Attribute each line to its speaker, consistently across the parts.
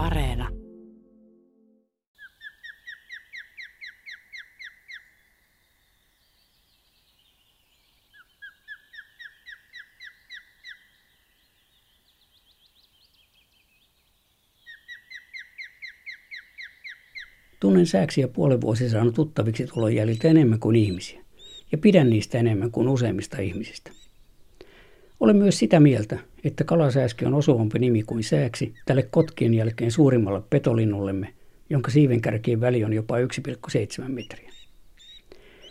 Speaker 1: Areena.
Speaker 2: Tunnen sääksiä puolen vuosi saanut tuttaviksi tulon jäljiltä enemmän kuin ihmisiä, ja pidän niistä enemmän kuin useimmista ihmisistä. Olen myös sitä mieltä, että kalasääski on osuvampi nimi kuin sääksi tälle kotkien jälkeen suurimmalle petolinnullemme, jonka siivenkärkien väli on jopa 1,7 metriä.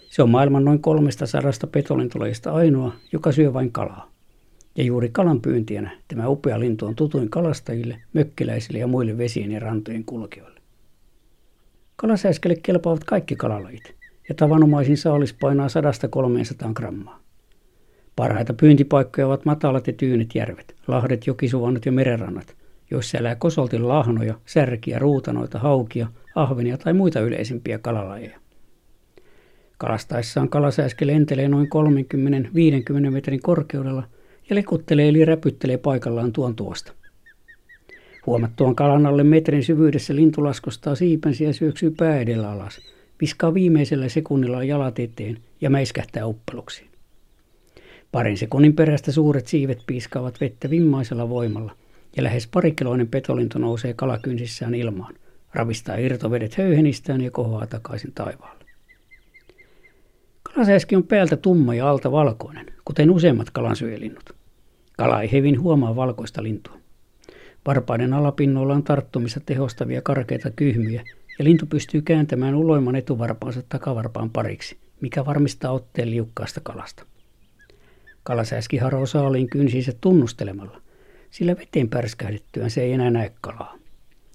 Speaker 2: Se on maailman noin 300 petolintulajista ainoa, joka syö vain kalaa. Ja juuri kalan pyyntienä tämä upea lintu on tutuin kalastajille, mökkiläisille ja muille vesien ja rantojen kulkijoille. Kalasääskelle kelpaavat kaikki kalalajit, ja tavanomaisin saalis painaa 100-300 grammaa. Parhaita pyyntipaikkoja ovat matalat ja tyynet järvet, lahdet, jokisuvannot ja merenrannat, joissa elää kosolti lahnoja, särkiä, ruutanoita, haukia, ahvenia tai muita yleisimpiä kalalajeja. Kalastaessaan kalasääske lentelee noin 30-50 metrin korkeudella ja lekuttelee eli räpyttelee paikallaan tuon tuosta. Huomattuaan kalan alle metrin syvyydessä lintu laskostaa siipensä ja syöksyy pää edellä alas, viskaa viimeisellä sekunnilla jalat eteen ja mäiskähtää uppeluksi. Parin sekunnin perästä suuret siivet piiskaavat vettä vimmaisella voimalla ja lähes parikiloinen petolintu nousee kalakynsissään ilmaan, ravistaa irtovedet höyhenistään ja kohoaa takaisin taivaalle. Kalasääski on päältä tumma ja alta valkoinen, kuten useimmat kalansyölinnut. Kala ei hevin huomaa valkoista lintua. Varpaiden alapinnoilla on tarttumista tehostavia karkeita kyhmyjä, ja lintu pystyy kääntämään uloimman etuvarpaansa takavarpaan pariksi, mikä varmistaa otteen liukkaasta kalasta. Kalasääski haroo saaliin kynsiinsä tunnustelemalla, sillä veteen pärskähdettyään se ei enää näe kalaa.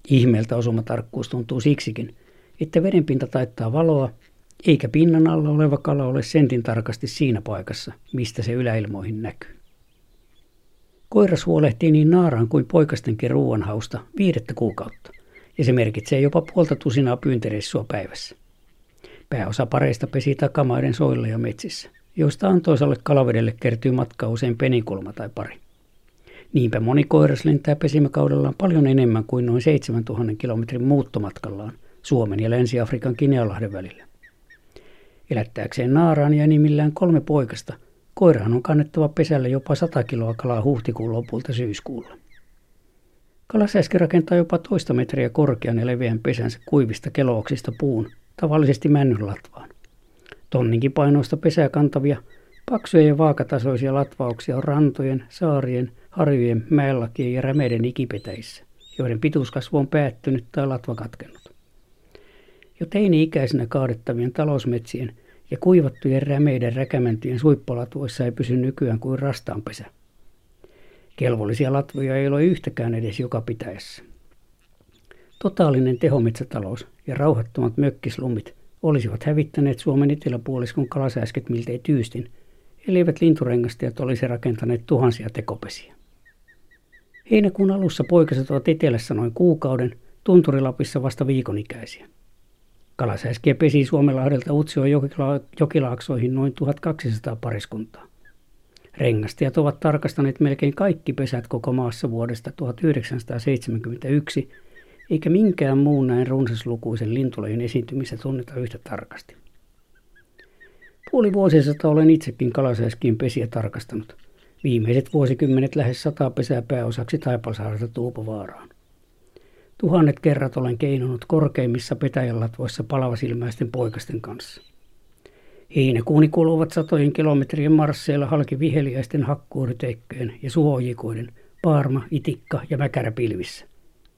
Speaker 2: Ihmeeltä osumatarkkuus tuntuu siksikin, että vedenpinta taittaa valoa, eikä pinnan alla oleva kala ole sentin tarkasti siinä paikassa, mistä se yläilmoihin näkyy. Koiras huolehtii niin naaraan kuin poikastenkin ruoanhausta viidettä kuukautta, ja se merkitsee jopa puolta tusinaa pyyntereissua päivässä. Pääosa pareista pesi takamaiden soilla ja metsissä joista antoisalle kalavedelle kertyy matkaa usein penikulma tai pari. Niinpä moni koiras lentää pesimäkaudellaan paljon enemmän kuin noin 7000 kilometrin muuttomatkallaan Suomen ja Länsi-Afrikan Kinealahden välillä. Elättääkseen naaraan ja nimillään kolme poikasta, koiraan on kannettava pesälle jopa 100 kiloa kalaa huhtikuun lopulta syyskuulla. Kalasääski rakentaa jopa toista metriä korkean ja leveän pesänsä kuivista kelooksista puun, tavallisesti männyn latvaan. Tonninkin painoista pesää kantavia, paksuja ja vaakatasoisia latvauksia on rantojen, saarien, harjojen, mäellakien ja rämeiden ikipetäissä, joiden pituuskasvu on päättynyt tai latva katkennut. Jo teini-ikäisenä kaadettavien talousmetsien ja kuivattujen rämeiden räkämäntyjen suippolatvoissa ei pysy nykyään kuin rastaanpesä. Kelvollisia latvoja ei ole yhtäkään edes joka pitäessä. Totaalinen tehometsätalous ja rauhattomat mökkislumit – olisivat hävittäneet Suomen eteläpuoliskon kalasääsket miltei tyystin, elleivät linturengastajat olisi rakentaneet tuhansia tekopesiä. Heinäkuun alussa poikaset ovat etelässä noin kuukauden, Tunturilapissa vasta viikonikäisiä. Kalasääskiä pesi Suomenlahdelta Utsioon jokilaaksoihin noin 1200 pariskuntaa. Rengastajat ovat tarkastaneet melkein kaikki pesät koko maassa vuodesta 1971 eikä minkään muun näin runsaslukuisen lintulajin esiintymistä tunneta yhtä tarkasti. Puoli vuosisata olen itsekin kalasääskien pesiä tarkastanut. Viimeiset vuosikymmenet lähes sata pesää pääosaksi Taipalsaarelta Tuupovaaraan. Tuhannet kerrat olen keinunut korkeimmissa petäjälatvoissa palavasilmäisten poikasten kanssa. Heinäkuuni kuluvat satojen kilometrien marsseilla halki viheliäisten hakkuuriteikköjen ja suojikoiden, paarma, itikka ja mäkäräpilvissä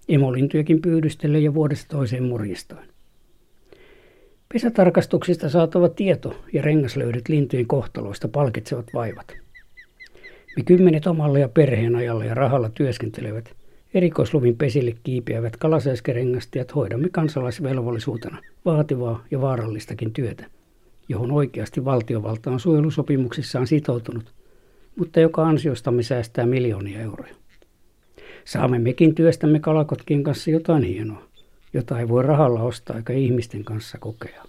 Speaker 2: emolintujakin pyydystellen ja vuodesta toiseen murjistaen. Pesätarkastuksista saatava tieto ja rengaslöydöt lintujen kohtaloista palkitsevat vaivat. Me kymmenet omalla ja perheen ajalla ja rahalla työskentelevät, erikoisluvin pesille kiipeävät kalasääskerengastajat hoidamme kansalaisvelvollisuutena vaativaa ja vaarallistakin työtä, johon oikeasti valtiovalta on suojelusopimuksissaan sitoutunut, mutta joka ansiostamme säästää miljoonia euroja. Saamme mekin työstämme kalakotkien kanssa jotain hienoa, jota ei voi rahalla ostaa eikä ihmisten kanssa kokea.